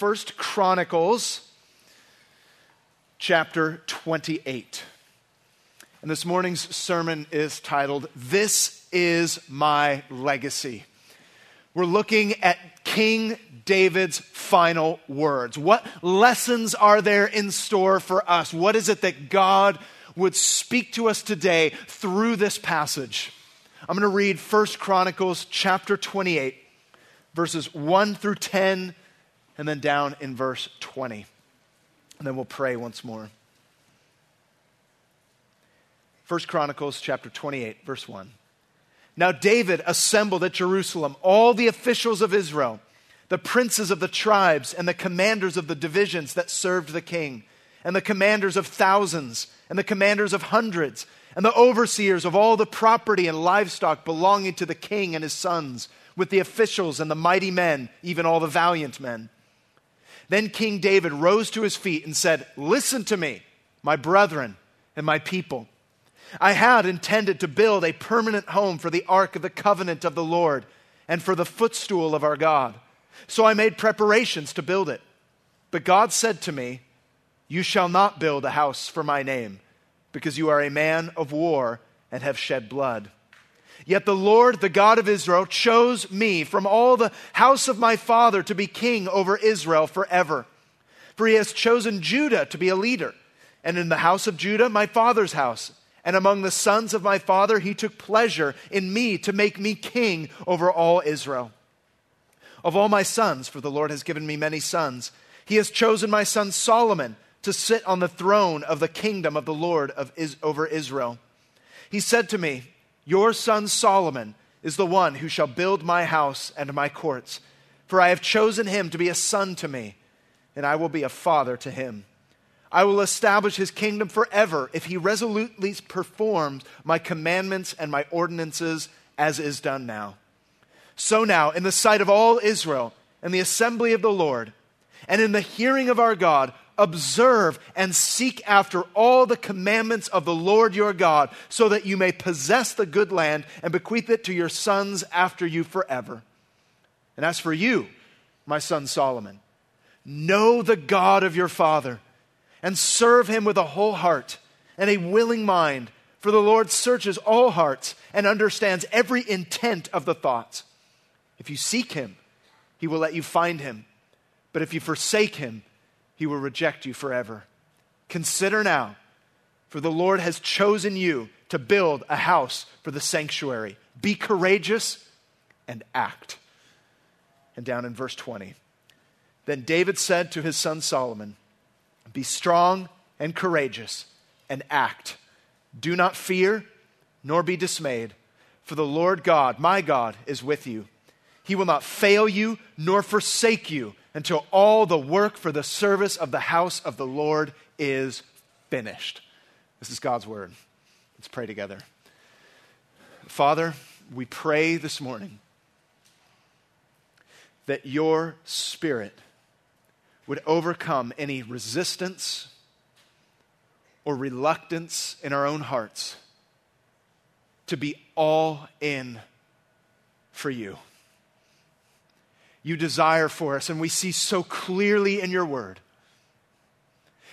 First Chronicles chapter 28. And this morning's sermon is titled, This is My Legacy. We're looking at King David's final words. What lessons are there in store for us? What is it that God would speak to us today through this passage? I'm going to read 1 Chronicles chapter 28, verses 1 through 10, and then down in verse 20. And then we'll pray once more. 1 Chronicles chapter 28, verse 1. Now David assembled at Jerusalem all the officials of Israel, the princes of the tribes, and the commanders of the divisions that served the king, and the commanders of thousands, and the commanders of hundreds, and the overseers of all the property and livestock belonging to the king and his sons, with the officials and the mighty men, even all the valiant men. Then King David rose to his feet and said, Listen to me, my brethren and my people. I had intended to build a permanent home for the ark of the covenant of the Lord and for the footstool of our God. So I made preparations to build it. But God said to me, You shall not build a house for my name, because you are a man of war and have shed blood. Yet the Lord, the God of Israel, chose me from all the house of my father to be king over Israel forever. For he has chosen Judah to be a leader, and in the house of Judah, my father's house and among the sons of my father, he took pleasure in me to make me king over all Israel. Of all my sons, for the Lord has given me many sons, he has chosen my son Solomon to sit on the throne of the kingdom of the Lord of is, over Israel. He said to me, Your son Solomon is the one who shall build my house and my courts, for I have chosen him to be a son to me, and I will be a father to him. I will establish his kingdom forever if he resolutely performs my commandments and my ordinances as is done now. So now, in the sight of all Israel and the assembly of the Lord, and in the hearing of our God, observe and seek after all the commandments of the Lord your God, so that you may possess the good land and bequeath it to your sons after you forever. And as for you, my son Solomon, know the God of your father and serve him with a whole heart and a willing mind. For the Lord searches all hearts and understands every intent of the thoughts. If you seek him, he will let you find him. But if you forsake him, he will reject you forever. Consider now, for the Lord has chosen you to build a house for the sanctuary. Be courageous and act. And down in verse 20. Then David said to his son Solomon, be strong and courageous and act. Do not fear nor be dismayed, for the Lord God, my God, is with you. He will not fail you nor forsake you until all the work for the service of the house of the Lord is finished. This is God's word. Let's pray together. Father, we pray this morning that your spirit would overcome any resistance or reluctance in our own hearts to be all in for you. You desire for us, and we see so clearly in your word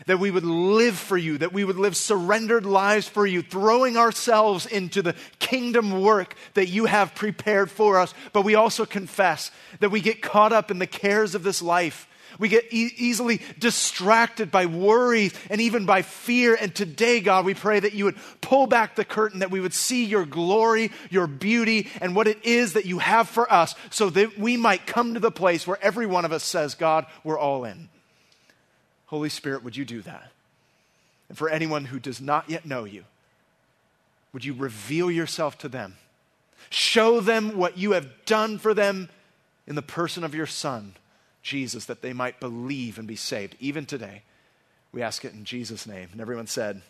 that we would live for you, that we would live surrendered lives for you, throwing ourselves into the kingdom work that you have prepared for us. But we also confess that we get caught up in the cares of this life we get e- easily distracted by worry and even by fear. And today, God, we pray that you would pull back the curtain, that we would see your glory, your beauty, and what it is that you have for us, so that we might come to the place where every one of us says, God, we're all in. Holy Spirit, would you do that? And for anyone who does not yet know you, would you reveal yourself to them? Show them what you have done for them in the person of your Son Jesus that they might believe and be saved. Even today, we ask it in Jesus' name. And everyone said,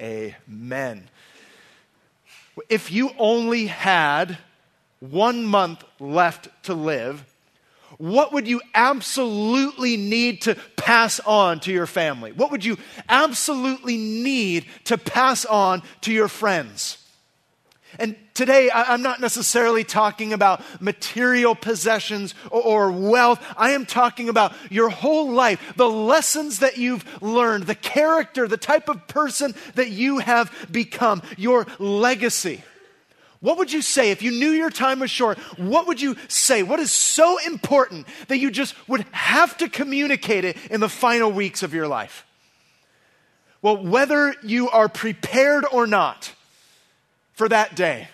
Amen. If you only had one month left to live, what would you absolutely need to pass on to your family? What would you absolutely need to pass on to your friends? And today, I'm not necessarily talking about material possessions or wealth. I am talking about your whole life, the lessons that you've learned, the character, the type of person that you have become, your legacy. What would you say if you knew your time was short? What would you say? What is so important that you just would have to communicate it in the final weeks of your life? Well, whether you are prepared or not, for that day.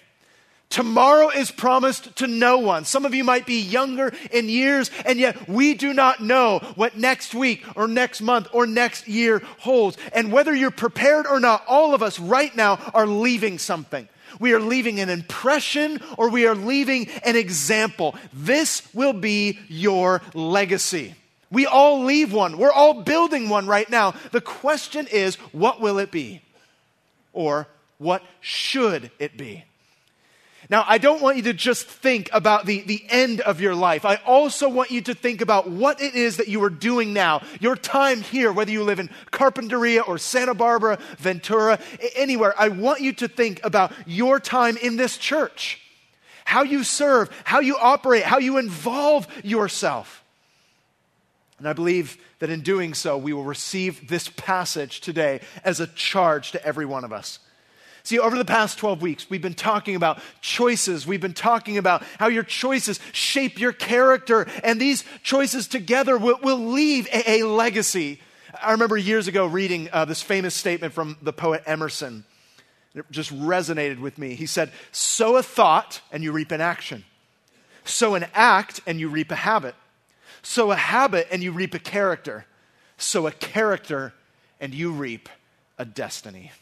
Tomorrow is promised to no one. Some of you might be younger in years, and yet we do not know what next week or next month or next year holds. And whether you're prepared or not, all of us right now are leaving something. We are leaving an impression or we are leaving an example. This will be your legacy. We all leave one. We're all building one right now. The question is, what will it be? Or what should it be? Now, I don't want you to just think about the, the end of your life. I also want you to think about what it is that you are doing now. Your time here, whether you live in Carpinteria or Santa Barbara, Ventura, anywhere. I want you to think about your time in this church. How you serve, how you operate, how you involve yourself. And I believe that in doing so, we will receive this passage today as a charge to every one of us. See, over the past 12 weeks, we've been talking about choices. We've been talking about how your choices shape your character, and these choices together will, will leave a, a, legacy. I remember years ago reading uh, this famous statement from the poet Emerson. It just resonated with me. He said, Sow a thought, and you reap an action. Sow an act, and you reap a habit. Sow a habit, and you reap a character. Sow a character, and you reap a destiny.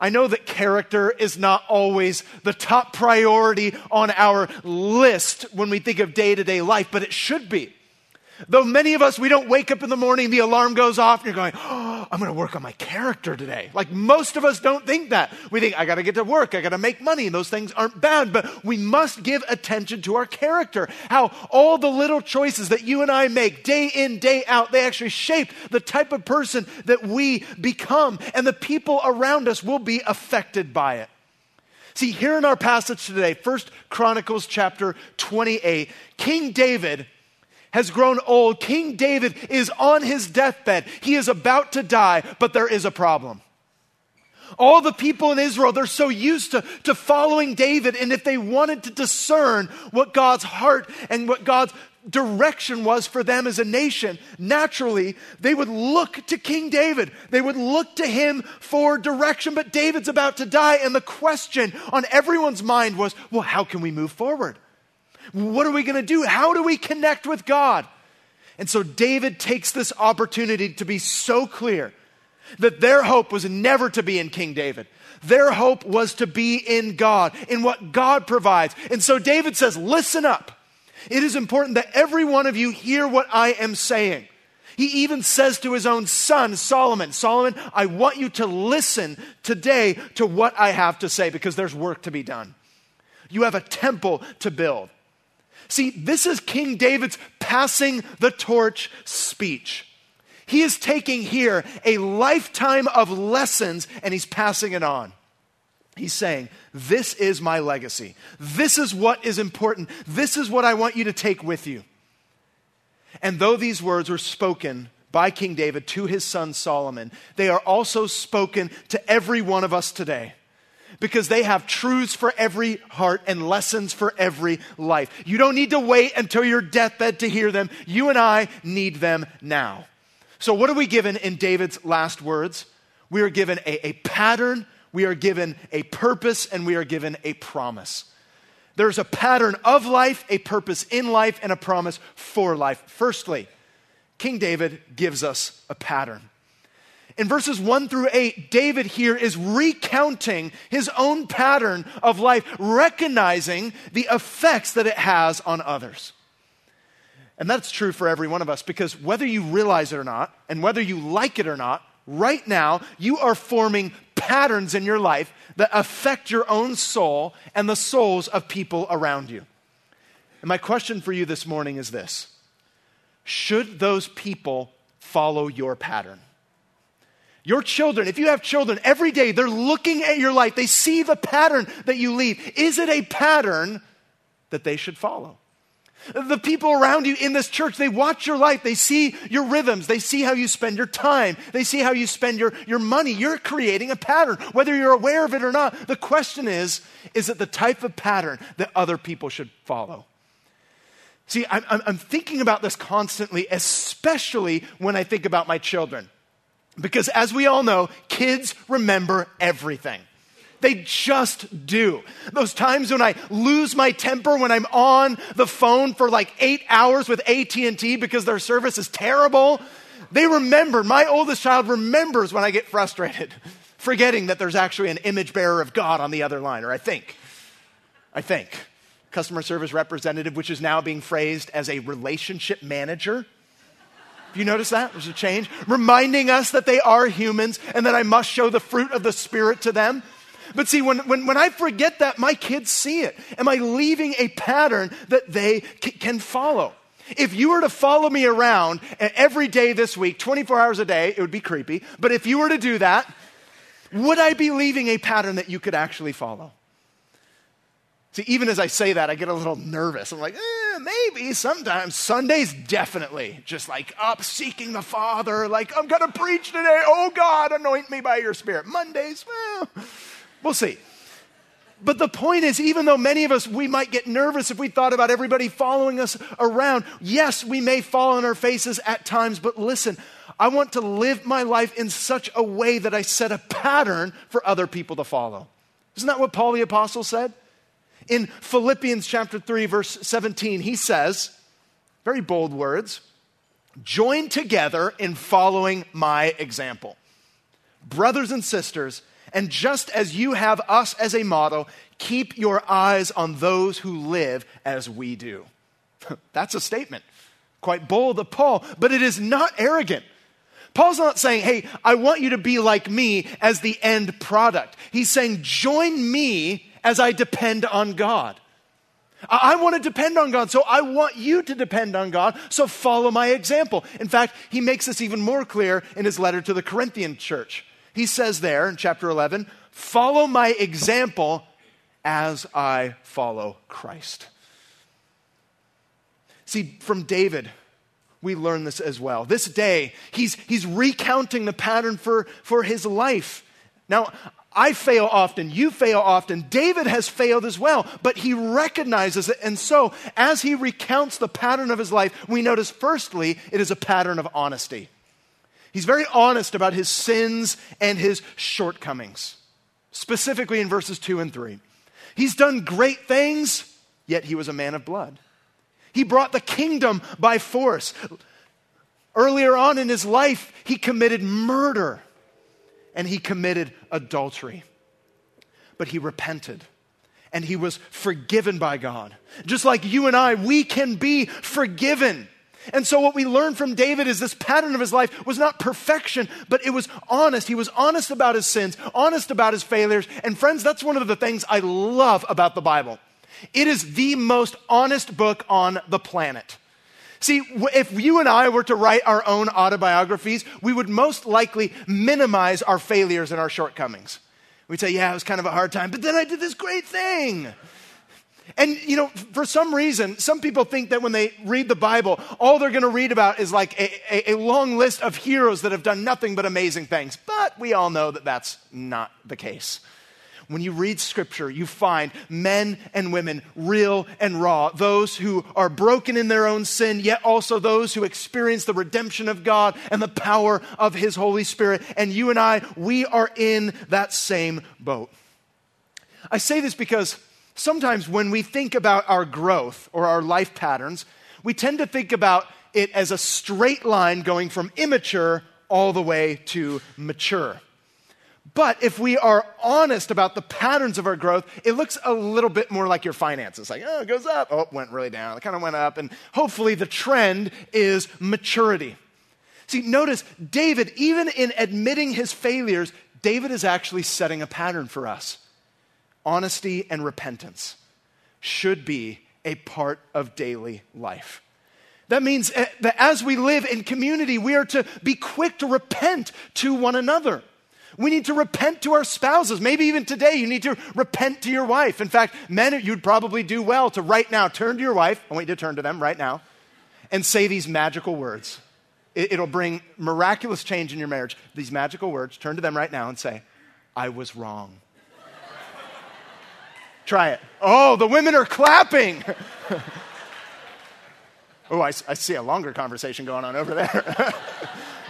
I know that character is not always the top priority on our list when we think of day to day life, but it should be. Though many of us, we don't wake up in the morning, the alarm goes off, and you're going, oh, I'm going to work on my character today. Like most of us don't think that. We think, I got to get to work, I got to make money, and those things aren't bad, but we must give attention to our character. How all the little choices that you and I make day in, day out, they actually shape the type of person that we become, and the people around us will be affected by it. See, here in our passage today, First Chronicles chapter 28, King David has grown old. King David is on his deathbed. He is about to die, but there is a problem. All the people in Israel, they're so used to, to following David, and if they wanted to discern what God's heart and what God's direction was for them as a nation, naturally, they would look to King David. They would look to him for direction. But David's about to die, and the question on everyone's mind was well, how can we move forward? What are we going to do? How do we connect with God? And so David takes this opportunity to be so clear that their hope was never to be in King David. Their hope was to be in God, in what God provides. And so David says, Listen up. It is important that every one of you hear what I am saying. He even says to his own son, Solomon, Solomon, I want you to listen today to what I have to say because there's work to be done. You have a temple to build. See, this is King David's passing the torch speech. He is taking here a lifetime of lessons and he's passing it on. He's saying, This is my legacy. This is what is important. This is what I want you to take with you. And though these words were spoken by King David to his son Solomon, they are also spoken to every one of us today because they have truths for every heart and lessons for every life. You don't need to wait until your deathbed to hear them. You and I need them now. So, what are we given in David's last words? We are given a, a pattern, we are given a purpose, and we are given a promise. There's a pattern of life, a purpose in life, and a promise for life. Firstly, King David gives us a pattern. In verses 1 through 8, David here is recounting his own pattern of life, recognizing the effects that it has on others. And that's true for every one of us because whether you realize it or not, and whether you like it or not, right now you are forming patterns in your life that affect your own soul and the souls of people around you. And my question for you this morning is this Should those people follow your pattern? Your children, if you have children, every day they're looking at your life. They see the pattern that you lead. Is it a pattern that they should follow? The people around you in this church, they watch your life. They see your rhythms. They see how you spend your time. They see how you spend your, your money. You're creating a pattern, whether you're aware of it or not. The question is is it the type of pattern that other people should follow? See, I'm, I'm thinking about this constantly, especially when I think about my children. Because as we all know, kids remember everything. They just do. Those times when I lose my temper when I'm on the phone for like 8 hours with AT&T because their service is terrible, they remember. My oldest child remembers when I get frustrated, forgetting that there's actually an image bearer of God on the other line, or I think. I think. Customer service representative, which is now being phrased as a relationship manager. You notice that? There's a change. Reminding us that they are humans and that I must show the fruit of the Spirit to them. But see, when, when, when I forget that, my kids see it. Am I leaving a pattern that they c- can follow? If you were to follow me around every day this week, 24 hours a day, it would be creepy. But if you were to do that, would I be leaving a pattern that you could actually follow? See, even as I say that, I get a little nervous. I'm like, eh, maybe sometimes. Sundays, definitely. Just like up seeking the Father, like, I'm going to preach today. Oh God, anoint me by your Spirit. Mondays, well, We'll see. But the point is, even though many of us, we might get nervous if we thought about everybody following us around, yes, we may fall on our faces at times, but listen, I want to live my life in such a way that I set a pattern for other people to follow. Isn't that what Paul the Apostle said? In Philippians chapter 3, verse 17, he says, very bold words, join together in following my example. Brothers and sisters, and just as you have us as a model, keep your eyes on those who live as we do. That's a statement. Quite bold of Paul, but it is not arrogant. Paul's not saying, hey, I want you to be like me as the end product. He's saying, join me as I depend on God. I, want to depend on God, so I want you to depend on God, so follow my example. In fact, he makes this even more clear in his letter to the Corinthian church. He says there in chapter 11, follow my example as I follow Christ. See, from David, we learn this as well. This day, he's, he's recounting the pattern for, for his life. Now, I fail often, you fail often. David has failed as well, but he recognizes it. And so, as he recounts the pattern of his life, we notice firstly, it is a pattern of honesty. He's very honest about his sins and his shortcomings, specifically in verses 2 and 3. He's done great things, yet he was a man of blood. He brought the kingdom by force. Earlier on in his life, he committed murder and he committed adultery. But he repented and he was forgiven by God. Just like you and I, we can be forgiven. And so, what we learn from David is this pattern of his life was not perfection, but it was honest. He was honest about his sins, honest about his failures. And, friends, that's one of the things I love about the Bible. It is the most honest book on the planet. See, if you and I were to write our own autobiographies, we would most likely minimize our failures and our shortcomings. We'd say, yeah, it was kind of a hard time, but then I did this great thing. And, you know, for some reason, some people think that when they read the Bible, all they're going to read about is like a, a, a, long list of heroes that have done nothing but amazing things. But we all know that that's not the case. When you read scripture, you find men and women, real and raw, those who are broken in their own sin, yet also those who experience the redemption of God and the power of His Holy Spirit. And you and I, we are in that same boat. I say this because sometimes when we think about our growth or our life patterns, we tend to think about it as a straight line going from immature all the way to mature. But if we are honest about the patterns of our growth, it looks a little bit more like your finances. Like, oh, it goes up, oh, it went really down, it kind of went up, and hopefully the trend is maturity. See, notice David, even in admitting his failures, David is actually setting a pattern for us honesty and repentance should be a part of daily life. That means eh, that as we live in community, we are to be quick to repent to one another. We need to repent to our spouses. Maybe even today, you need to repent to your wife. In fact, men, you'd probably do well to right now turn to your wife. I want you to turn to them right now and say these magical words. It'll bring miraculous change in your marriage. These magical words, turn to them right now and say, I was wrong. Try it. Oh, the women are clapping. oh, I, I, see a longer conversation going on over there.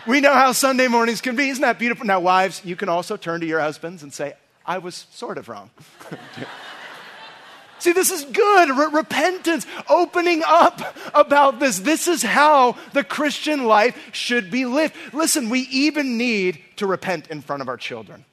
we know how Sunday mornings can be. Isn't that beautiful? Now, wives, you can also turn to your husbands and say, I was sort of wrong. See, this is good. repentance, opening up about this. This is how the Christian life should be lived. Listen, we even need to repent in front of our children.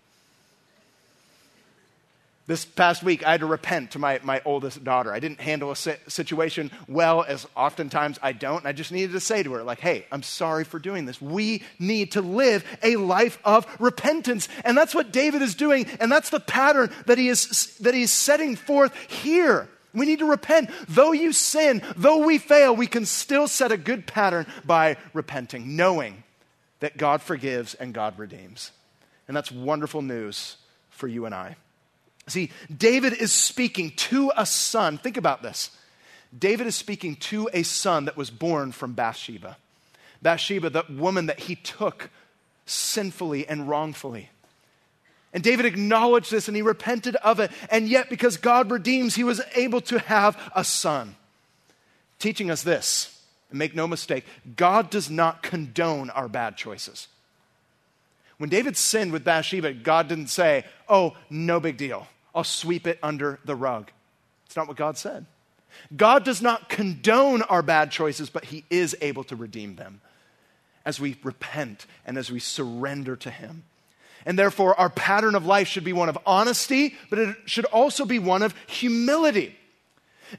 This past week, I had to repent to my, my oldest daughter. I didn't handle a situation well, as oftentimes I don't. And I just needed to say to her, like, hey, I'm sorry for doing this. We need to live a life of repentance. And that's what David is doing. And that's the pattern that he is, that he is setting forth here. We need to repent. Though you sin, though we fail, we can still set a good pattern by repenting, knowing that God forgives and God redeems. And that's wonderful news for you and I. See, David is speaking to a son. Think about this. David is speaking to a son that was born from Bathsheba. Bathsheba, the woman that he took sinfully and wrongfully. And David acknowledged this and he repented of it. And yet, because God redeems, he was able to have a son. Teaching us this, and make no mistake, God does not condone our bad choices. When David sinned with Bathsheba, God didn't say, Oh, no big deal. I'll sweep it under the rug. It's not what God said. God does not condone our bad choices, but He is able to redeem them as we repent and as we surrender to Him. And therefore, our pattern of life should be one of honesty, but it should also be one of humility.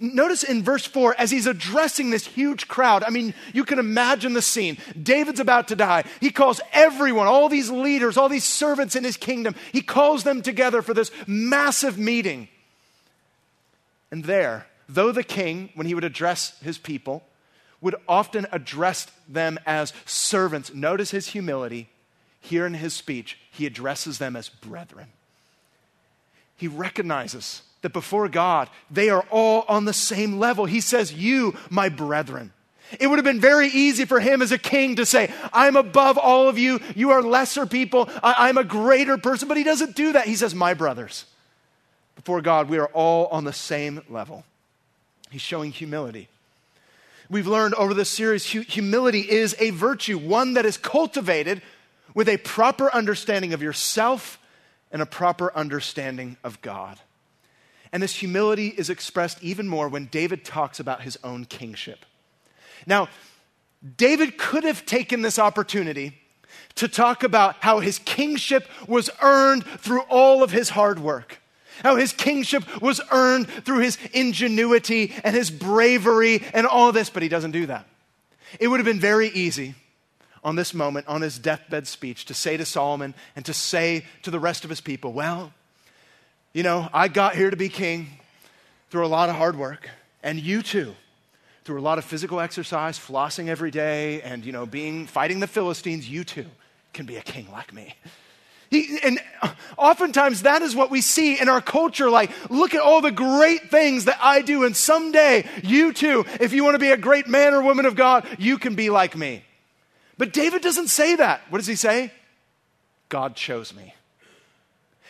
Notice in verse 4, as he's addressing this huge crowd, I mean, you can imagine the scene. David's about to die. He calls everyone, all these leaders, all these servants in his kingdom, he calls them together for this massive meeting. And there, though the king, when he would address his people, would often address them as servants, notice his humility. Here in his speech, he addresses them as brethren. He recognizes that before God, they are all on the same level. He says, You, my brethren. It would have been very easy for him as a king to say, I'm above all of you. You are lesser people. I- am a greater person. But he doesn't do that. He says, My brothers. Before God, we are all on the same level. He's showing humility. We've learned over this series, hu- humility is a virtue, one that is cultivated with a proper understanding of yourself and a proper understanding of God. And this humility is expressed even more when David talks about his own kingship. Now, David could have taken this opportunity to talk about how his kingship was earned through all of his hard work, how his kingship was earned through his ingenuity and his bravery and all this, but he doesn't do that. It would have been very easy on this moment, on his deathbed speech, to say to Solomon and to say to the rest of his people, Well, you know, I got here to be king through a lot of hard work, and you too, through a lot of physical exercise, flossing every day, and, you know, being, fighting the Philistines, you too can be a king like me. He, and oftentimes that is what we see in our culture. Like, look at all the great things that I do, and someday you too, if you want to be a great man or woman of God, you can be like me. But David doesn't say that. What does he say? God chose me.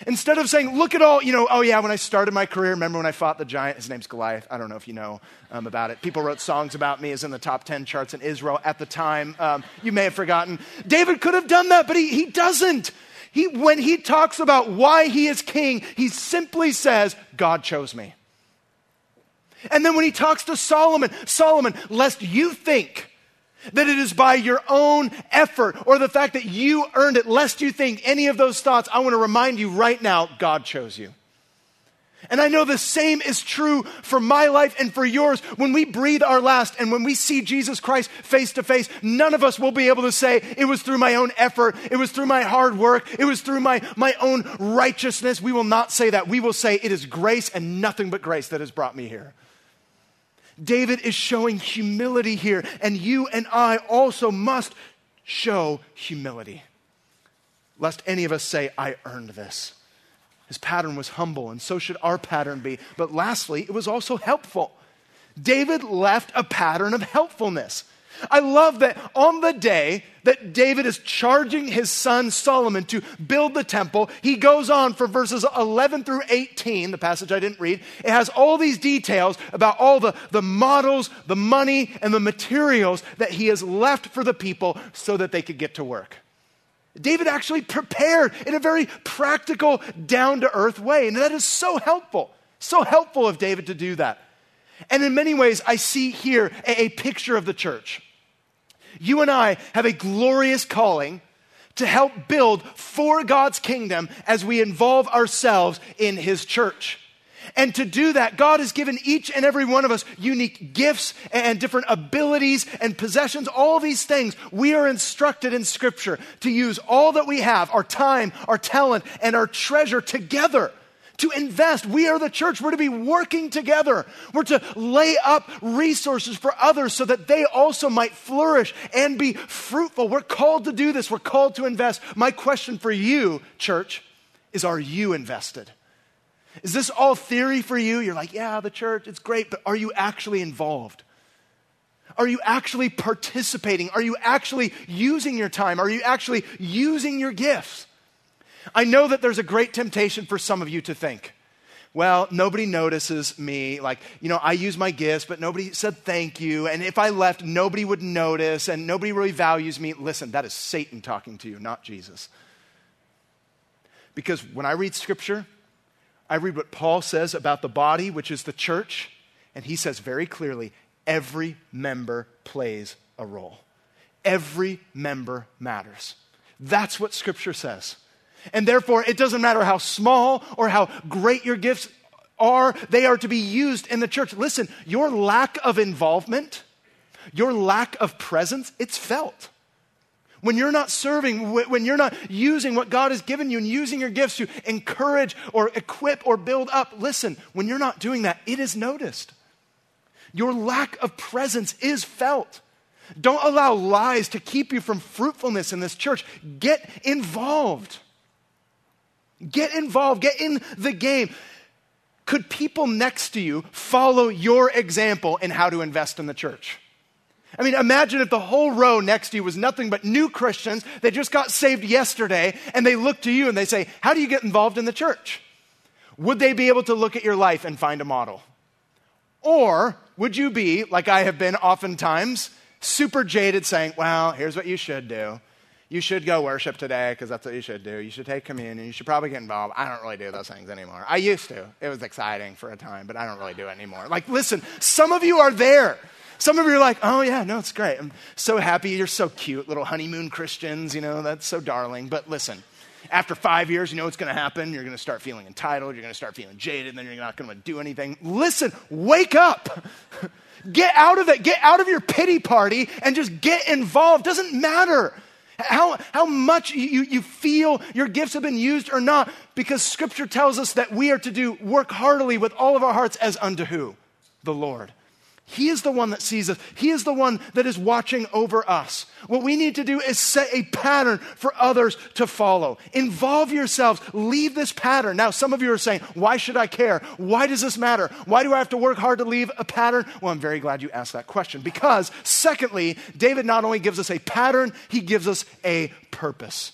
Instead of saying, look at all, you know, oh yeah, when I started my career, remember when I fought the giant? His name's Goliath. I don't know if you know um, about it. People wrote songs about me as in the top 10 charts in Israel at the time. Um, you may have forgotten. David could have done that, but he, he doesn't. He, when he talks about why he is king, he simply says, God chose me. And then when he talks to Solomon, Solomon, lest you think that it is by your own effort or the fact that you earned it, lest you think any of those thoughts, I want to remind you right now God chose you. And I know the same is true for my life and for yours. When we breathe our last and when we see Jesus Christ face to face, none of us will be able to say, it was through my own effort, it was through my hard work, it was through my, my own righteousness. We will not say that. We will say, it is grace and nothing but grace that has brought me here. David is showing humility here, and you and I also must show humility. Lest any of us say, I earned this. His pattern was humble, and so should our pattern be. But lastly, it was also helpful. David left a pattern of helpfulness. I love that on the day that David is charging his son Solomon to build the temple, he goes on for verses 11 through 18, the passage I didn't read. It has all these details about all the, the models, the money, and the materials that he has left for the people so that they could get to work. David actually prepared in a very practical, down to earth way. And that is so helpful. So helpful of David to do that. And in many ways, I see here a, a picture of the church. You and I have a glorious calling to help build for God's kingdom as we involve ourselves in His church. And to do that, God has given each and every one of us unique gifts and different abilities and possessions, all these things. We are instructed in Scripture to use all that we have our time, our talent, and our treasure together to invest. We are the church. We're to be working together. We're to lay up resources for others so that they also might flourish and be fruitful. We're called to do this. We're called to invest. My question for you, church, is are you invested? Is this all theory for you? You're like, yeah, the church, it's great, but are you actually involved? Are you actually participating? Are you actually using your time? Are you actually using your gifts? I know that there's a great temptation for some of you to think, well, nobody notices me. Like, you know, I use my gifts, but nobody said thank you. And if I left, nobody would notice and nobody really values me. Listen, that is Satan talking to you, not Jesus. Because when I read scripture, I read what Paul says about the body, which is the church, and he says very clearly every member plays a role. Every member matters. That's what scripture says. And therefore, it doesn't matter how small or how great your gifts are, they are to be used in the church. Listen, your lack of involvement, your lack of presence, it's felt. When you're not serving, when you're not using what God has given you and using your gifts to encourage or equip or build up, listen, when you're not doing that, it is noticed. Your lack of presence is felt. Don't allow lies to keep you from fruitfulness in this church. Get involved. Get involved, get in the game. Could people next to you follow your example in how to invest in the church? I mean, imagine if the whole row next to you was nothing but new Christians. They just got saved yesterday, and they look to you and they say, How do you get involved in the church? Would they be able to look at your life and find a model? Or would you be, like I have been oftentimes, super jaded saying, Well, here's what you should do you should go worship today because that's what you should do. You should take communion. You should probably get involved. I don't really do those things anymore. I used to. It was exciting for a time, but I don't really do it anymore. Like, listen, some of you are there. Some of you are like, oh, yeah, no, it's great. I'm so happy. You're so cute, little honeymoon Christians. You know, that's so darling. But listen, after five years, you know what's going to happen? You're going to start feeling entitled. You're going to start feeling jaded. And then you're not going to do anything. Listen, wake up. get out of it. Get out of your pity party and just get involved. Doesn't matter how, how much you, you feel your gifts have been used or not, because scripture tells us that we are to do work heartily with all of our hearts as unto who? The Lord. He is the one that sees us. He is the one that is watching over us. What we need to do is set a pattern for others to follow. Involve yourselves. Leave this pattern. Now, some of you are saying, Why should I care? Why does this matter? Why do I have to work hard to leave a pattern? Well, I'm very glad you asked that question because, secondly, David not only gives us a pattern, he gives us a purpose.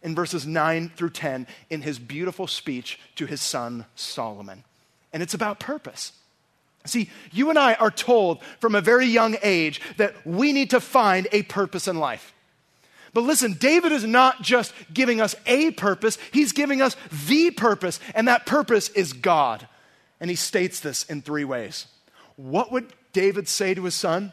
In verses 9 through 10, in his beautiful speech to his son Solomon. And it's about purpose. See, you and I are told from a very young age that we need to find a purpose in life. But listen, David is not just giving us a purpose, he's giving us the purpose, and that purpose is God. And he states this in three ways. What would David say to his son?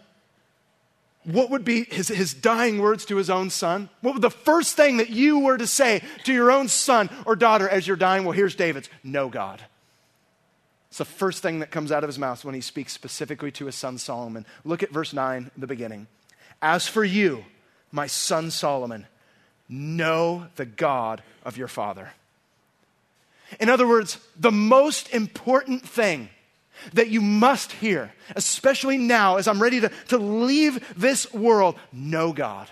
What would be his, his dying words to his own son? What would the first thing that you were to say to your own son or daughter as you're dying? Well, here's David's Know God. It's the first thing that comes out of his mouth when he speaks specifically to his son Solomon. Look at verse 9, the beginning. As for you, my son Solomon, know the God of your father. In other words, the most important thing that you must hear, especially now as I'm ready to, to leave this world. Know God.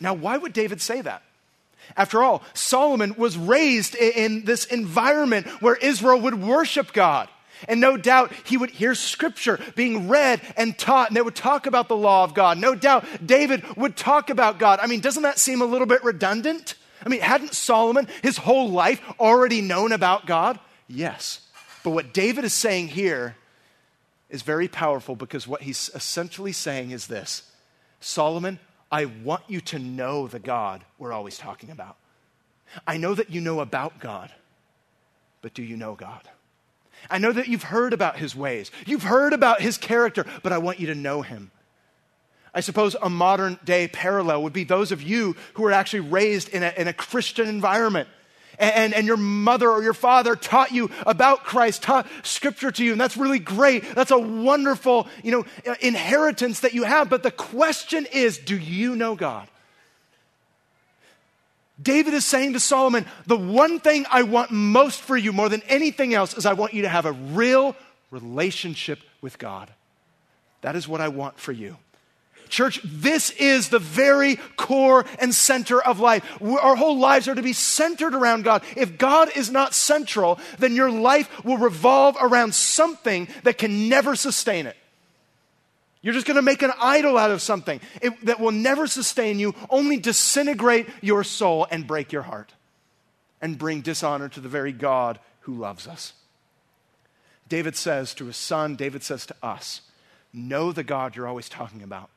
Now, why would David say that? After all, Solomon was raised in this environment where Israel would worship God. And no doubt he would hear scripture being read and taught, and they would talk about the law of God. No doubt David would talk about God. I mean, doesn't that seem a little bit redundant? I mean, hadn't Solomon his whole life already known about God? Yes. But what David is saying here is very powerful because what he's essentially saying is this Solomon, I want you to know the God we're always talking about. I know that you know about God, but do you know God? I know that you've heard about his ways, you've heard about his character, but I want you to know him. I suppose a modern day parallel would be those of you who are actually raised in a, in a Christian environment. And, and, your mother or your father taught you about Christ, taught scripture to you, and that's really great. That's a wonderful, you know, inheritance that you have. But the question is, do you know God? David is saying to Solomon, the one thing I want most for you more than anything else is I want you to have a real relationship with God. That is what I want for you. Church, this is the very core and center of life. Our whole lives are to be centered around God. If God is not central, then your life will revolve around something that can never sustain it. You're just going to make an idol out of something that will never sustain you, only disintegrate your soul and break your heart and bring dishonor to the very God who loves us. David says to his son, David says to us, Know the God you're always talking about.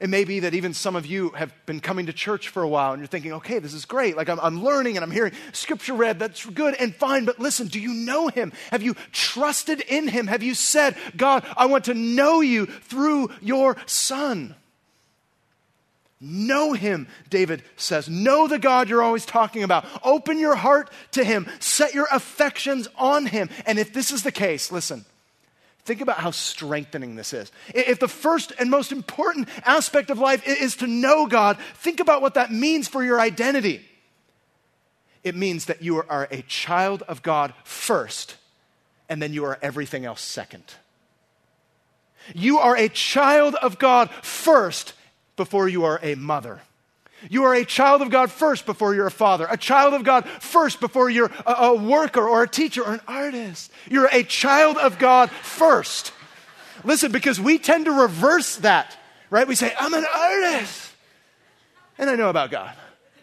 It may be that even some of you have been coming to church for a while and you're thinking, okay, this is great. Like I'm, I'm, learning and I'm hearing scripture read. That's good and fine. But listen, do you know him? Have you trusted in him? Have you said, God, I want to know you through your son? Know him, David says. Know the God you're always talking about. Open your heart to him. Set your affections on him. And if this is the case, listen, Think about how strengthening this is. If the first and most important aspect of life is to know God, think about what that means for your identity. It means that you are a child of God first, and then you are everything else second. You are a child of God first before you are a mother. You are a child of God first before you're a father, a child of God first before you're a, a, worker or a teacher or an artist. You're a child of God first. Listen, because we tend to reverse that, right? We say, I'm an artist and I know about God.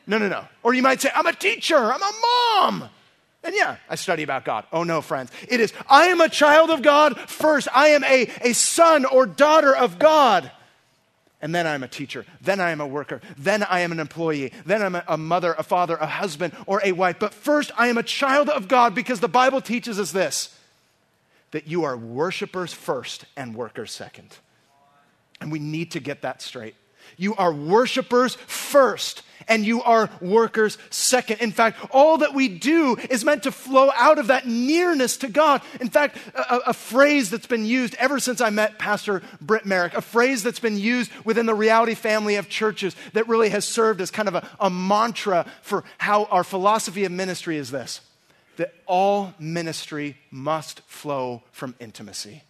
No, no, no. Or you might say, I'm a teacher, I'm a mom. And yeah, I study about God. Oh no, friends. It is, I am a child of God first. I am a, a son or daughter of God and then I'm a teacher, then I am a worker, then I am an employee, then I'm a, mother, a father, a husband, or a wife. But first, I am a child of God because the Bible teaches us this that you are worshipers first and workers second. And we need to get that straight. You are worshipers first and you are workers second. In fact, all that we do is meant to flow out of that nearness to God. In fact, a, a, phrase that's been used ever since I met Pastor Britt Merrick, a phrase that's been used within the reality family of churches that really has served as kind of a, a mantra for how our philosophy of ministry is this that all ministry must flow from intimacy.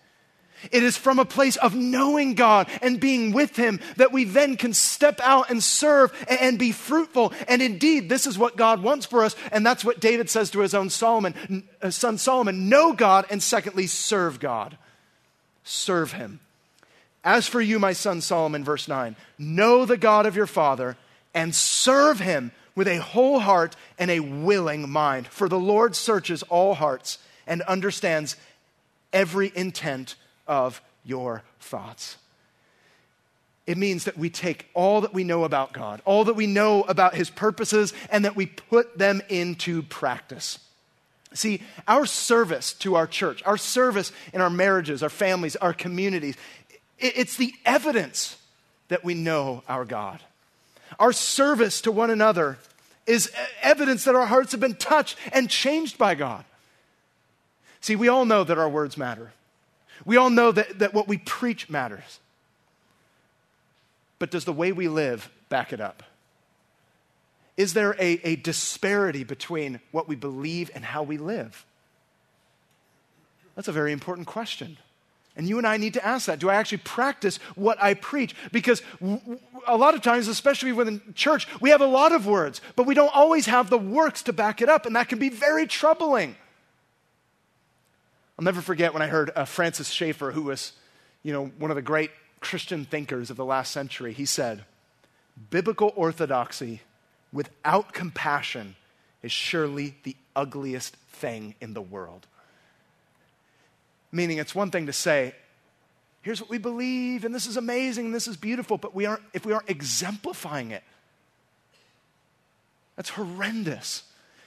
It is from a place of knowing God and being with Him that we then can step out and serve and be fruitful. And indeed, this is what God wants for us. And that's what David says to his own Solomon, uh, son Solomon know God, and secondly, serve God. Serve Him. As for you, my son Solomon, verse 9, know the God of your father and serve Him with a whole heart and a willing mind. For the Lord searches all hearts and understands every intent of your thoughts. It means that we take all that we know about God, all that we know about His purposes, and that we put them into practice. See, our service to our church, our service in our marriages, our families, our communities, it's the evidence that we know our God. Our service to one another is evidence that our hearts have been touched and changed by God. See, we all know that our words matter. We all know that, that what we preach matters. But does the way we live back it up? Is there a, a disparity between what we believe and how we live? That's a very important question. And you and I need to ask that. Do I actually practice what I preach? Because w- w- a lot of times, especially within church, we have a lot of words, but we don't always have the works to back it up, and that can be very troubling. I'll never forget when I heard uh, Francis Schaeffer, who was, you know, one of the great Christian thinkers of the last century. He said, "Biblical orthodoxy without compassion is surely the ugliest thing in the world." Meaning, it's one thing to say, here's what we believe, and this is amazing, and this is beautiful, but we aren't, if we aren't exemplifying it, that's horrendous.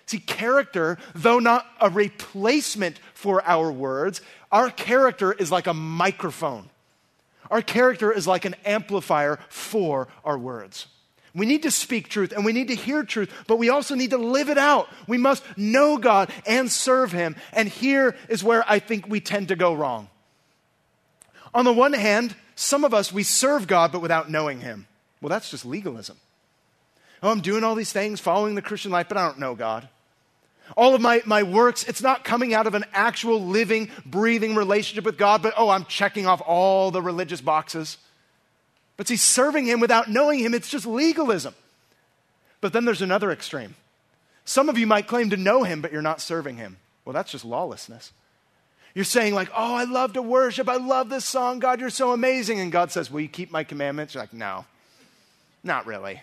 See, character, though not a replacement for our words, our character is like a microphone. Our character is like an amplifier for our words. We need to speak truth and we need to hear truth, but we also need to live it out. We must know God and serve Him. And here is where I think we tend to go wrong. On the one hand, some of us, we serve God but without knowing Him. Well, that's just legalism. Oh, I'm doing all these things, following the Christian life, but I don't know God. All of my, my works, it's not coming out of an actual living, breathing relationship with God, but oh, I'm checking off all the religious boxes. But see, serving him without knowing him, it's just legalism. But then there's another extreme. Some of you might claim to know him, but you're not serving him. Well, that's just lawlessness. You're saying, like, oh, I love to worship. I love this song. God, you're so amazing. And God says, will you keep my commandments? You're like, no, not really.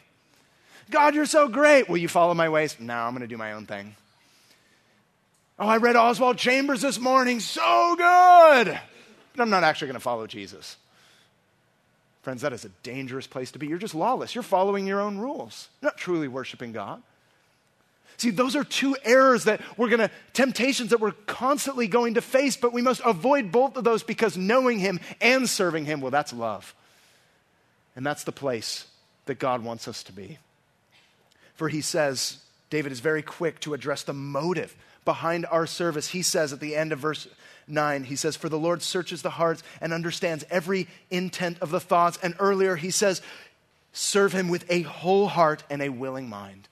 God, you're so great. Will you follow my ways? No, I'm going to do my own thing. Oh, I read Oswald Chambers this morning. So good. But I'm not actually going to follow Jesus. Friends, that is a dangerous place to be. You're just lawless. You're following your own rules. You're not truly worshiping God. See, those are two errors that we're going to, temptations that we're constantly going to face, but we must avoid both of those because knowing Him and serving Him, well, that's love. And that's the place that God wants us to be. For He says, David is very quick to address the motive behind our service. He says at the end of verse 9, he says, For the Lord searches the hearts and understands every intent of the thoughts. And earlier he says, Serve him with a whole heart and a willing mind.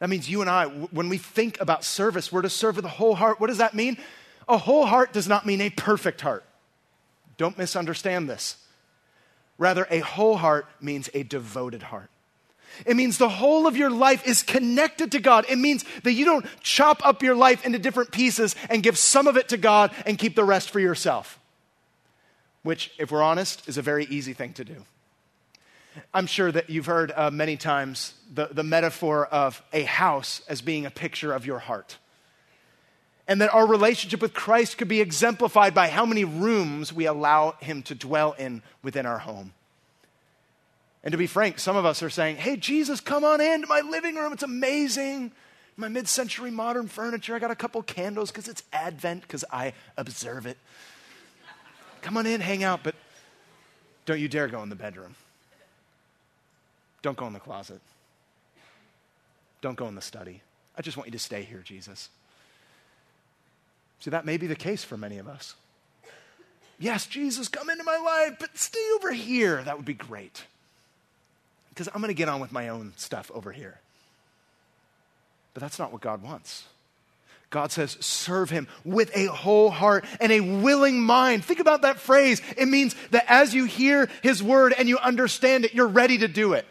That means you and I, when we think about service, we're to serve with a whole heart. What does that mean? A whole heart does not mean a perfect heart. Don't misunderstand this. Rather, a whole heart means a devoted heart. It means the whole of your life is connected to God. It means that you don't chop up your life into different pieces and give some of it to God and keep the rest for yourself. Which, if we're honest, is a very easy thing to do. I'm sure that you've heard uh, many times the, the metaphor of a house as being a picture of your heart. And that our relationship with Christ could be exemplified by how many rooms we allow Him to dwell in within our home. And to be frank, some of us are saying, Hey, Jesus, come on into my living room. It's amazing. My mid century modern furniture. I got a couple candles because it's Advent, because I observe it. Come on in, hang out, but don't you dare go in the bedroom. Don't go in the closet. Don't go in the study. I just want you to stay here, Jesus. See, that may be the case for many of us. Yes, Jesus, come into my life, but stay over here. That would be great because I'm going to get on with my own stuff over here. But that's not what God wants. God says, serve him with a whole heart and a willing mind. Think about that phrase. It means that as you hear his word and you understand it, you're ready to do it.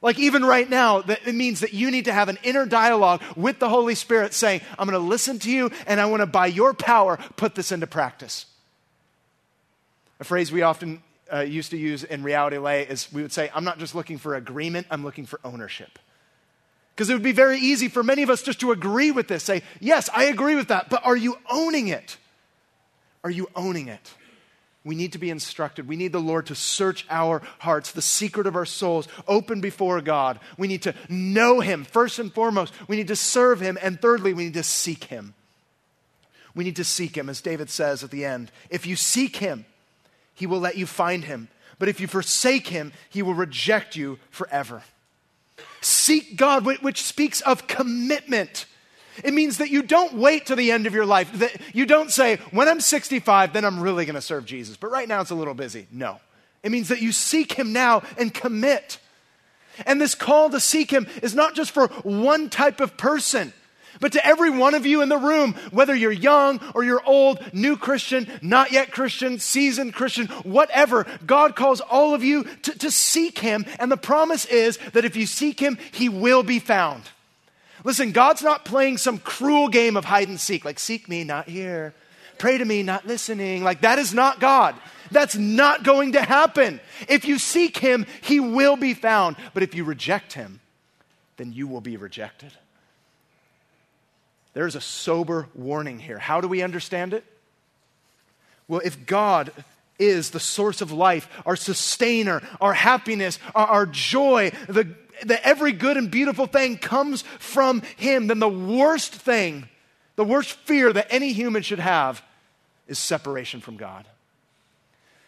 Like even right now, it means that you need to have an inner dialogue with the Holy Spirit saying, I'm going to listen to you and I want to, by your power, put this into practice. A phrase we often uh, used to use in Reality LA is we would say, I'm not just looking for agreement, I'm looking for ownership. Because it would be very easy for many of us just to agree with this, say, Yes, I agree with that, but are you owning it? Are you owning it? We need to be instructed. We need the Lord to search our hearts, the secret of our souls, open before God. We need to know Him first and foremost. We need to serve Him. And thirdly, we need to seek Him. We need to seek Him, as David says at the end. If you seek Him, he will let you find him. But if you forsake him, he will reject you forever. Seek God, which speaks of commitment. It means that you don't wait to the end of your life. That you don't say, when I'm 65, then I'm really going to serve Jesus. But right now it's a little busy. No. It means that you seek him now and commit. And this call to seek him is not just for one type of person But to every one of you in the room, whether you're young or you're old, new Christian, not yet Christian, seasoned Christian, whatever, God calls all of you to, to seek Him. And the promise is that if you seek Him, He will be found. Listen, God's not playing some cruel game of hide and seek, like seek me, not here. Pray to me, not listening. Like that is not God. That's not going to happen. If you seek Him, He will be found. But if you reject Him, then you will be rejected. There's a sober warning here. How do we understand it? Well, if God is the source of life, our sustainer, our happiness, our, our joy, the, every good and beautiful thing comes from Him, then the worst thing, the worst fear that any human should have is separation from God.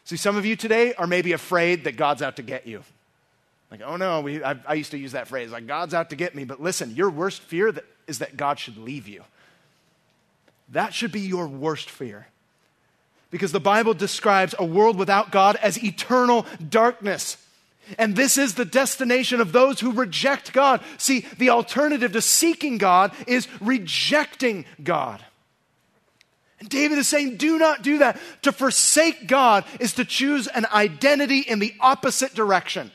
See, some of you today are maybe afraid that God's out to get you. Like, oh no, we, I, I used to use that phrase, like, God's out to get me. But listen, your worst fear that, is that God should leave you. That should be your worst fear. Because the Bible describes a world without God as eternal darkness. And this is the destination of those who reject God. See, the alternative to seeking God is rejecting God. And David is saying, do not do that. To forsake God is to choose an identity in the opposite direction.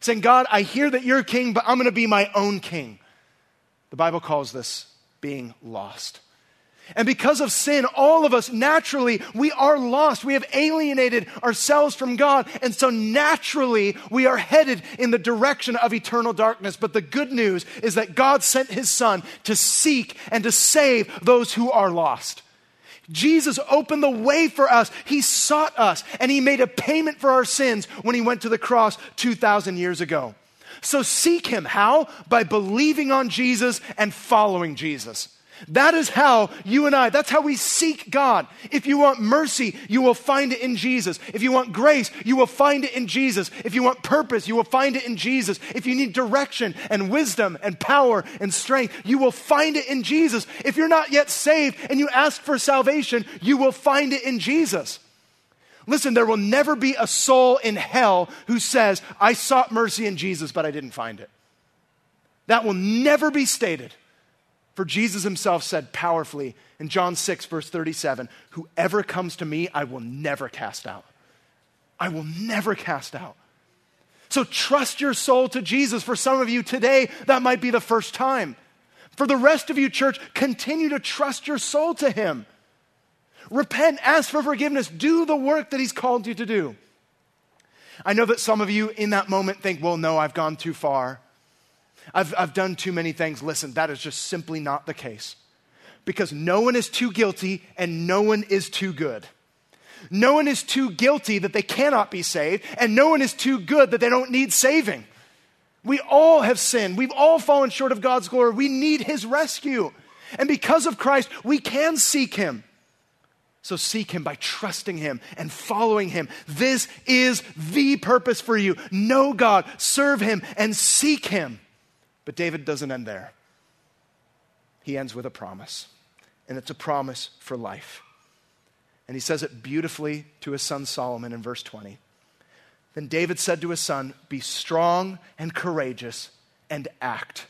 Saying, God, I hear that you're king, but I'm going to be my own king. The Bible calls this being lost. And because of sin, all of us naturally, we are lost. We have alienated ourselves from God. And so naturally, we are headed in the direction of eternal darkness. But the good news is that God sent his son to seek and to save those who are lost. Jesus opened the way for us. He sought us and he made a payment for our sins when he went to the cross 2,000 years ago. So seek him. How? By believing on Jesus and following Jesus. That is how you and I, that's how we seek God. If you want mercy, you will find it in Jesus. If you want grace, you will find it in Jesus. If you want purpose, you will find it in Jesus. If you need direction and wisdom and power and strength, you will find it in Jesus. If you're not yet saved and you ask for salvation, you will find it in Jesus. Listen, there will never be a soul in hell who says, I sought mercy in Jesus, but I didn't find it. That will never be stated. For Jesus himself said powerfully in John 6, verse 37 Whoever comes to me, I will never cast out. I will never cast out. So trust your soul to Jesus. For some of you today, that might be the first time. For the rest of you, church, continue to trust your soul to Him. Repent, ask for forgiveness, do the work that He's called you to do. I know that some of you in that moment think, well, no, I've gone too far. I've, I've done too many things. Listen, that is just simply not the case. Because no one is too guilty and no one is too good. No one is too guilty that they cannot be saved, and no one is too good that they don't need saving. We all have sinned. We've all fallen short of God's glory. We need His rescue. And because of Christ, we can seek Him. So seek Him by trusting Him and following Him. This is the purpose for you. Know God, serve Him, and seek Him. But David doesn't end there. He ends with a promise, and it's a promise for life. And he says it beautifully to his son Solomon in verse 20. Then David said to his son, Be strong and courageous and act.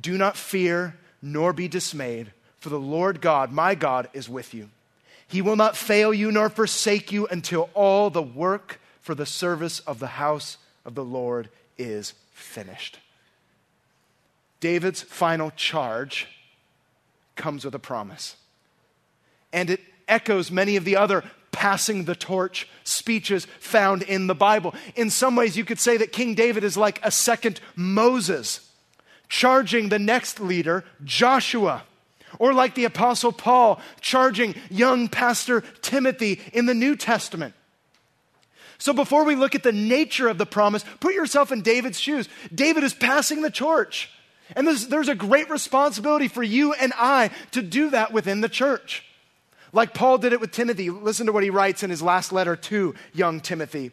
Do not fear nor be dismayed, for the Lord God, my God, is with you. He will not fail you nor forsake you until all the work for the service of the house of the Lord is finished. David's final charge comes with a promise. And it echoes many of the other passing the torch speeches found in the Bible. In some ways, you could say that King David is like a second Moses, charging the next leader, Joshua. Or like the Apostle Paul, charging young Pastor Timothy in the New Testament. So before we look at the nature of the promise, put yourself in David's shoes. David is passing the torch. And there's, there's a great responsibility for you and I to do that within the church. Like Paul did it with Timothy. Listen to what he writes in his last letter to young Timothy.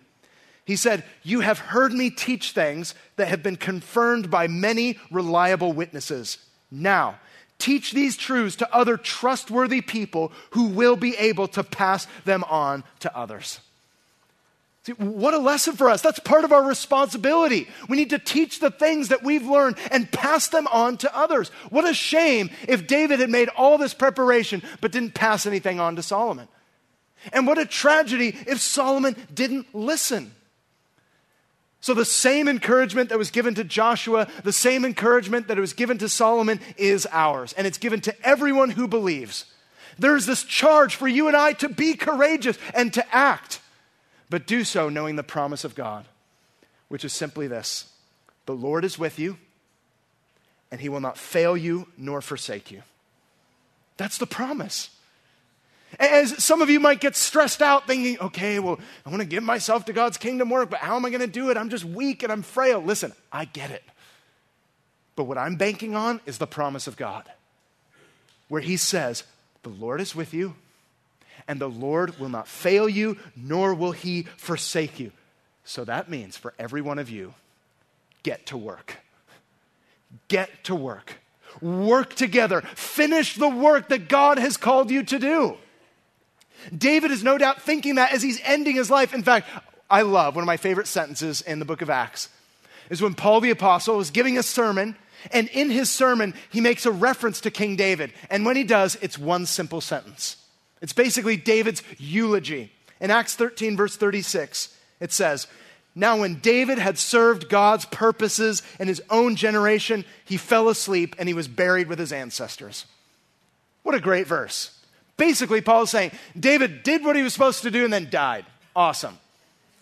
He said, You have heard me teach things that have been confirmed by many reliable witnesses. Now, teach these truths to other trustworthy people who will be able to pass them on to others. See, what a lesson for us. That's part of our responsibility. We need to teach the things that we've learned and pass them on to others. What a shame if David had made all this preparation but didn't pass anything on to Solomon. And what a tragedy if Solomon didn't listen. So, the same encouragement that was given to Joshua, the same encouragement that was given to Solomon is ours. And it's given to everyone who believes. There's this charge for you and I to be courageous and to act, but do so knowing the promise of God, which is simply this The Lord is with you, and he will not fail you nor forsake you. That's the promise. As some of you might get stressed out thinking, okay, well, I want to give myself to God's kingdom work, but how am I going to do it? I'm just weak and I'm frail. Listen, I get it. But what I'm banking on is the promise of God, where He says, The Lord is with you, and the Lord will not fail you, nor will He forsake you. So that means for every one of you, get to work. Get to work. Work together. Finish the work that God has called you to do. David is no doubt thinking that as he's ending his life. In fact, I love one of my favorite sentences in the book of Acts is when Paul the Apostle is giving a sermon, and in his sermon, he makes a reference to King David. And when he does, it's one simple sentence. It's basically David's eulogy. In Acts 13, verse 36, it says, Now, when David had served God's purposes in his own generation, he fell asleep and he was buried with his ancestors. What a great verse. Basically, Paul is saying David did what he was supposed to do and then died. Awesome.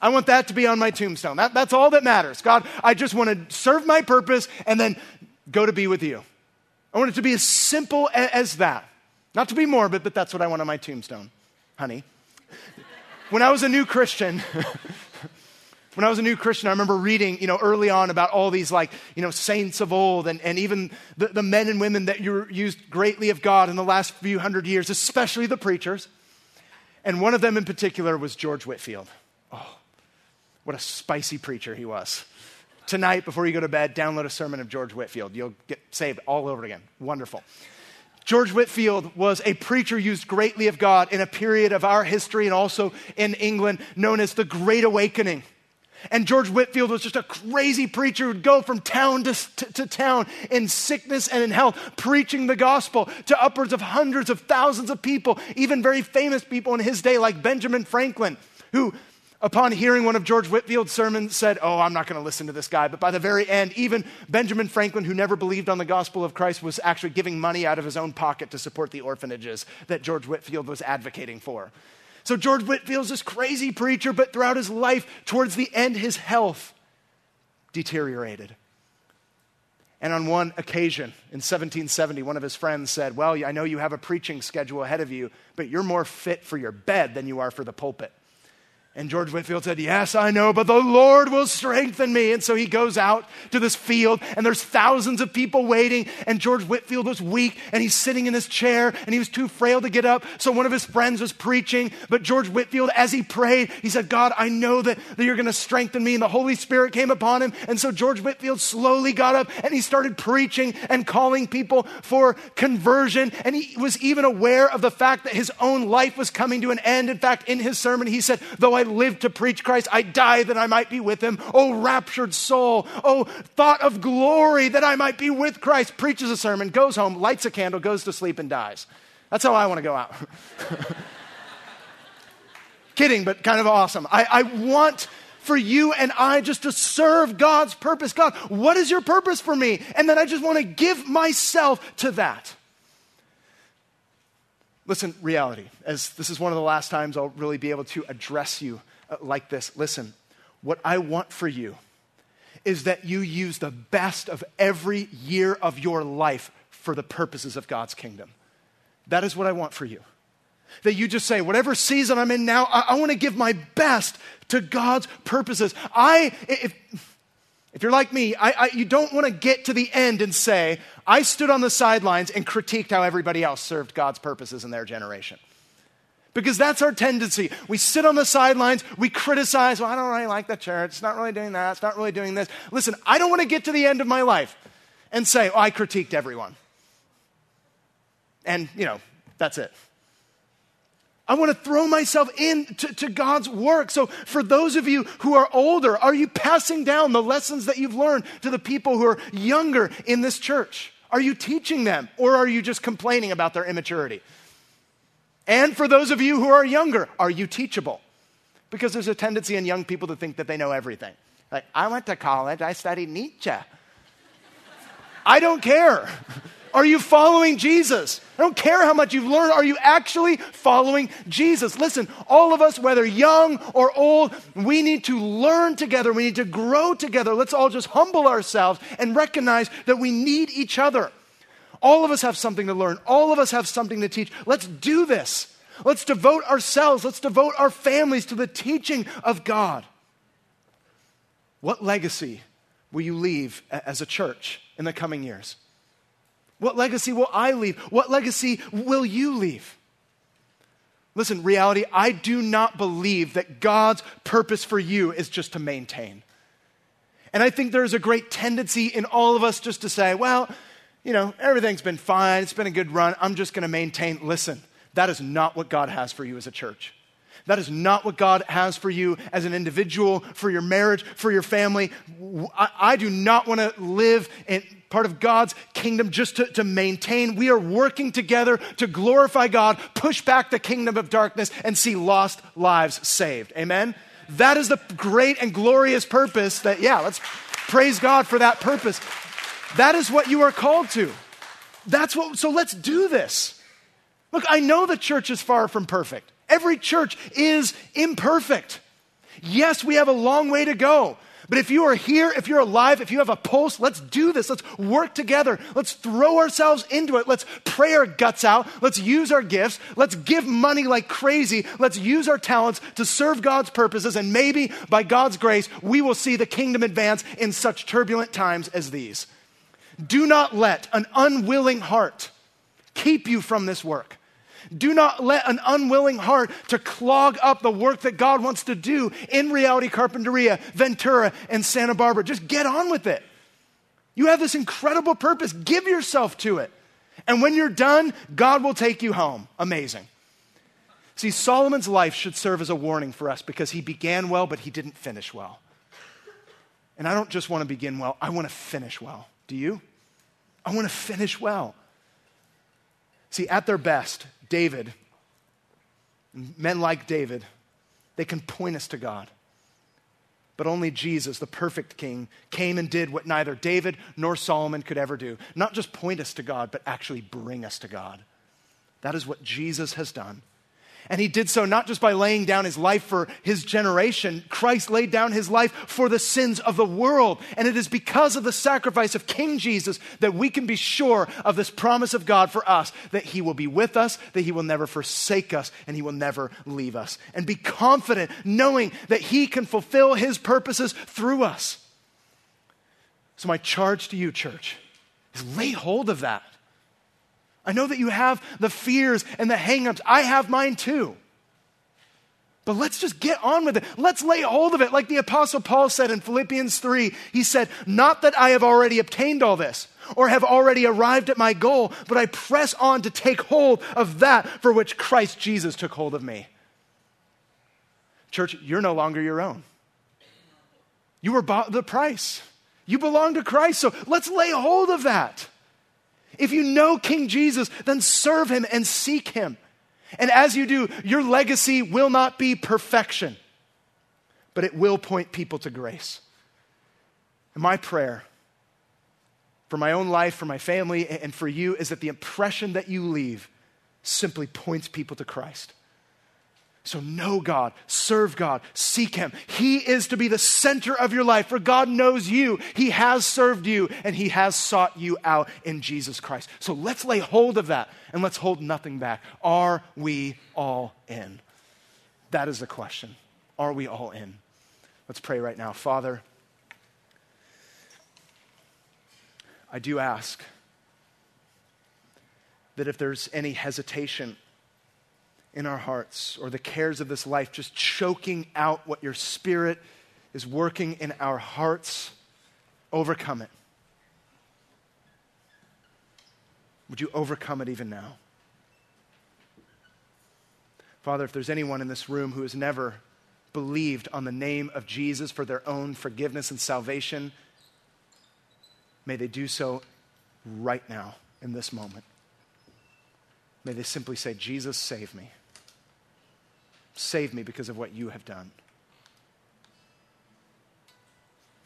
I want that to be on my tombstone. That, that's all that matters. God, I just want to serve my purpose and then go to be with you. I want it to be as simple as that. Not to be morbid, but that's what I want on my tombstone, honey. When I was a new Christian, when I was a new Christian, I remember reading, you know, early on about all these like, you know, saints of old and, and even the, the men and women that used greatly of God in the last few hundred years, especially the preachers. And one of them in particular was George Whitefield. Oh, what a spicy preacher he was. Tonight, before you go to bed, download a sermon of George Whitefield. You'll get saved all over again. Wonderful. George Whitefield was a preacher used greatly of God in a period of our history and also in England known as the Great Awakening. And George Whitefield was just a crazy preacher who'd go from town to, to, to, town in sickness and in health, preaching the gospel to upwards of hundreds of thousands of people, even very famous people in his day, like Benjamin Franklin, who, upon hearing one of George Whitefield's sermons, said, Oh, I'm not going to listen to this guy. But by the very end, even Benjamin Franklin, who never believed on the gospel of Christ, was actually giving money out of his own pocket to support the orphanages that George Whitefield was advocating for. So George Whitefield's this crazy preacher, but throughout his life, towards the end, his health deteriorated. And on one occasion in 1770, one of his friends said, Well, I know you have a preaching schedule ahead of you, but you're more fit for your bed than you are for the pulpit. And George Whitefield said, Yes, I know, but the Lord will strengthen me. And so he goes out to this field, and there's thousands of people waiting. And George Whitefield was weak, and he's sitting in his chair, and he was too frail to get up. So one of his friends was preaching. But George Whitefield, as he prayed, he said, God, I know that, that you're going to strengthen me. And the Holy Spirit came upon him. And so George Whitefield slowly got up, and he started preaching and calling people for conversion. And he was even aware of the fact that his own life was coming to an end. In fact, in his sermon, he said, Though I I lived to preach Christ. I die that I might be with him. Oh, raptured soul. Oh, thought of glory that I might be with Christ. Preaches a sermon, goes home, lights a candle, goes to sleep, and dies. That's how I want to go out. Kidding, but kind of awesome. I, I want for you and I just to serve God's purpose. God, what is your purpose for me? And then I just want to give myself to that. Listen, reality, as this is one of the last times I'll really be able to address you uh, like this. Listen, what I want for you is that you use the best of every year of your life for the purposes of God's kingdom. That is what I want for you. That you just say, whatever season I'm in now, I, I want to give my best to God's purposes. I, if, if you're like me, I, I, you don't want to get to the end and say, I stood on the sidelines and critiqued how everybody else served God's purposes in their generation. Because that's our tendency. We sit on the sidelines, we criticize, well, I don't really like the church, it's not really doing that, it's not really doing this. Listen, I don't want to get to the end of my life and say, oh, I critiqued everyone. And, you know, that's it. I want to throw myself into to God's work. So, for those of you who are older, are you passing down the lessons that you've learned to the people who are younger in this church? Are you teaching them, or are you just complaining about their immaturity? And for those of you who are younger, are you teachable? Because there's a tendency in young people to think that they know everything. Like, I went to college, I studied Nietzsche. I don't care. Are you following Jesus? I don't care how much you've learned. Are you actually following Jesus? Listen, all of us, whether young or old, we need to learn together. We need to grow together. Let's all just humble ourselves and recognize that we need each other. All of us have something to learn, all of us have something to teach. Let's do this. Let's devote ourselves, let's devote our families to the teaching of God. What legacy will you leave as a church in the coming years? What legacy will I leave? What legacy will you leave? Listen, reality, I do not believe that God's purpose for you is just to maintain. And I think there's a great tendency in all of us just to say, well, you know, everything's been fine, it's been a good run, I'm just going to maintain. Listen, that is not what God has for you as a church. That is not what God has for you as an individual, for your marriage, for your family. I, I do not want to live in part of God's kingdom just to, to maintain. We are working together to glorify God, push back the kingdom of darkness, and see lost lives saved. Amen? That is the great and glorious purpose that, yeah, let's praise God for that purpose. That is what you are called to. That's what, so let's do this. Look, I know the church is far from perfect. Every church is imperfect. Yes, we have a long way to go. But if you are here, if you're alive, if you have a pulse, let's do this. Let's work together. Let's throw ourselves into it. Let's pray our guts out. Let's use our gifts. Let's give money like crazy. Let's use our talents to serve God's purposes. And maybe by God's grace, we will see the kingdom advance in such turbulent times as these. Do not let an unwilling heart keep you from this work. Do not let an unwilling heart to clog up the work that God wants to do in Reality Carpinteria, Ventura, and Santa Barbara. Just get on with it. You have this incredible purpose. Give yourself to it. And when you're done, God will take you home. Amazing. See, Solomon's life should serve as a warning for us because he began well, but he didn't finish well. And I don't just want to begin well, I want to finish well. Do you? I want to finish well. See, at their best, David, men like David, they can point us to God. But only Jesus, the perfect king, came and did what neither David nor Solomon could ever do. Not just point us to God, but actually bring us to God. That is what Jesus has done. And he did so not just by laying down his life for his generation, Christ laid down his life for the sins of the world. And it is because of the sacrifice of King Jesus that we can be sure of this promise of God for us that he will be with us, that he will never forsake us, and he will never leave us. And be confident knowing that he can fulfill his purposes through us. So, my charge to you, church, is lay hold of that. I know that you have the fears and the hangups. I have mine too. But let's just get on with it. Let's lay hold of it. Like the Apostle Paul said in Philippians 3, he said, Not that I have already obtained all this or have already arrived at my goal, but I press on to take hold of that for which Christ Jesus took hold of me. Church, you're no longer your own. You were bought the price. You belong to Christ. So let's lay hold of that. If you know King Jesus, then serve him and seek him. And as you do, your legacy will not be perfection, but it will point people to grace. And my prayer for my own life, for my family, and for you is that the impression that you leave simply points people to Christ. So know God, serve God, seek Him. He is to be the center of your life, for God knows you. He has served you, and He has sought you out in Jesus Christ. So let's lay hold of that and let's hold nothing back. Are we all in? That is the question. Are we all in? Let's pray right now. Father, I do ask that if there's any hesitation, in our hearts or the cares of this life just choking out what your spirit is working in our hearts, overcome it. Would you overcome it even now? Father, if there's anyone in this room who has never believed on the name of Jesus for their own forgiveness and salvation, may they do so right now in this moment. May they simply say, Jesus, save me. Save me because of what you have done.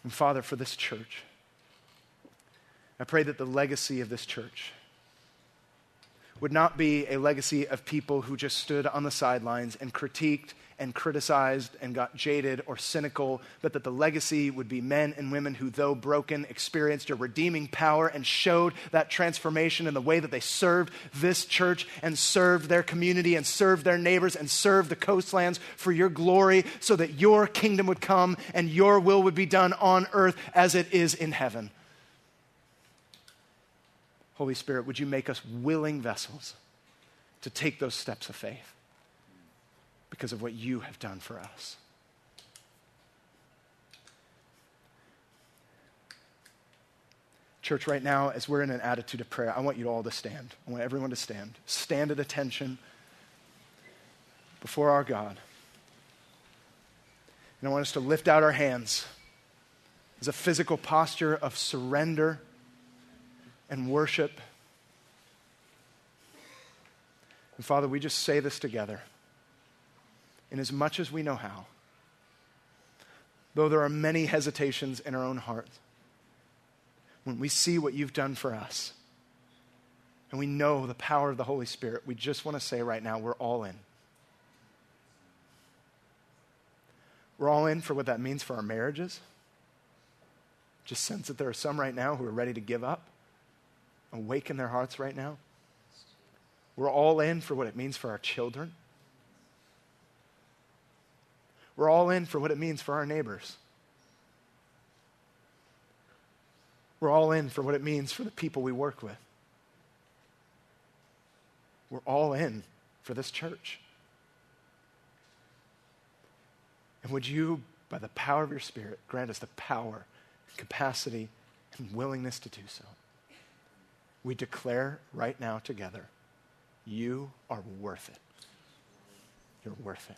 And Father, for this church, I pray that the legacy of this church would not be a legacy of people who just stood on the sidelines and critiqued and criticized and got jaded or cynical, but that the legacy would be men and women who, though broken, experienced your redeeming power and showed that transformation in the way that they served this church and served their community and served their neighbors and served the coastlands for your glory so that your kingdom would come and your will would be done on earth as it is in heaven. Holy Spirit, would you make us willing vessels to take those steps of faith because of what you have done for us? Church, right now, as we're in an attitude of prayer, I want you all to stand. I want everyone to stand. Stand at attention before our God. And I want us to lift out our hands as a physical posture of surrender and worship. And Father, we just say this together in as much as we know how. Though there are many hesitations in our own hearts, when we see what you've done for us and we know the power of the Holy Spirit, we just want to say right now, we're all in. We're all in for what that means for our marriages. Just sense that there are some right now who are ready to give up awaken their hearts right now. We're all in for what it means for our children. We're all in for what it means for our neighbors. We're all in for what it means for the people we work with. We're all in for this church. And would you, by the power of your Spirit, grant us the power, capacity, and willingness to do so? we declare right now together you are worth it. You're worth it.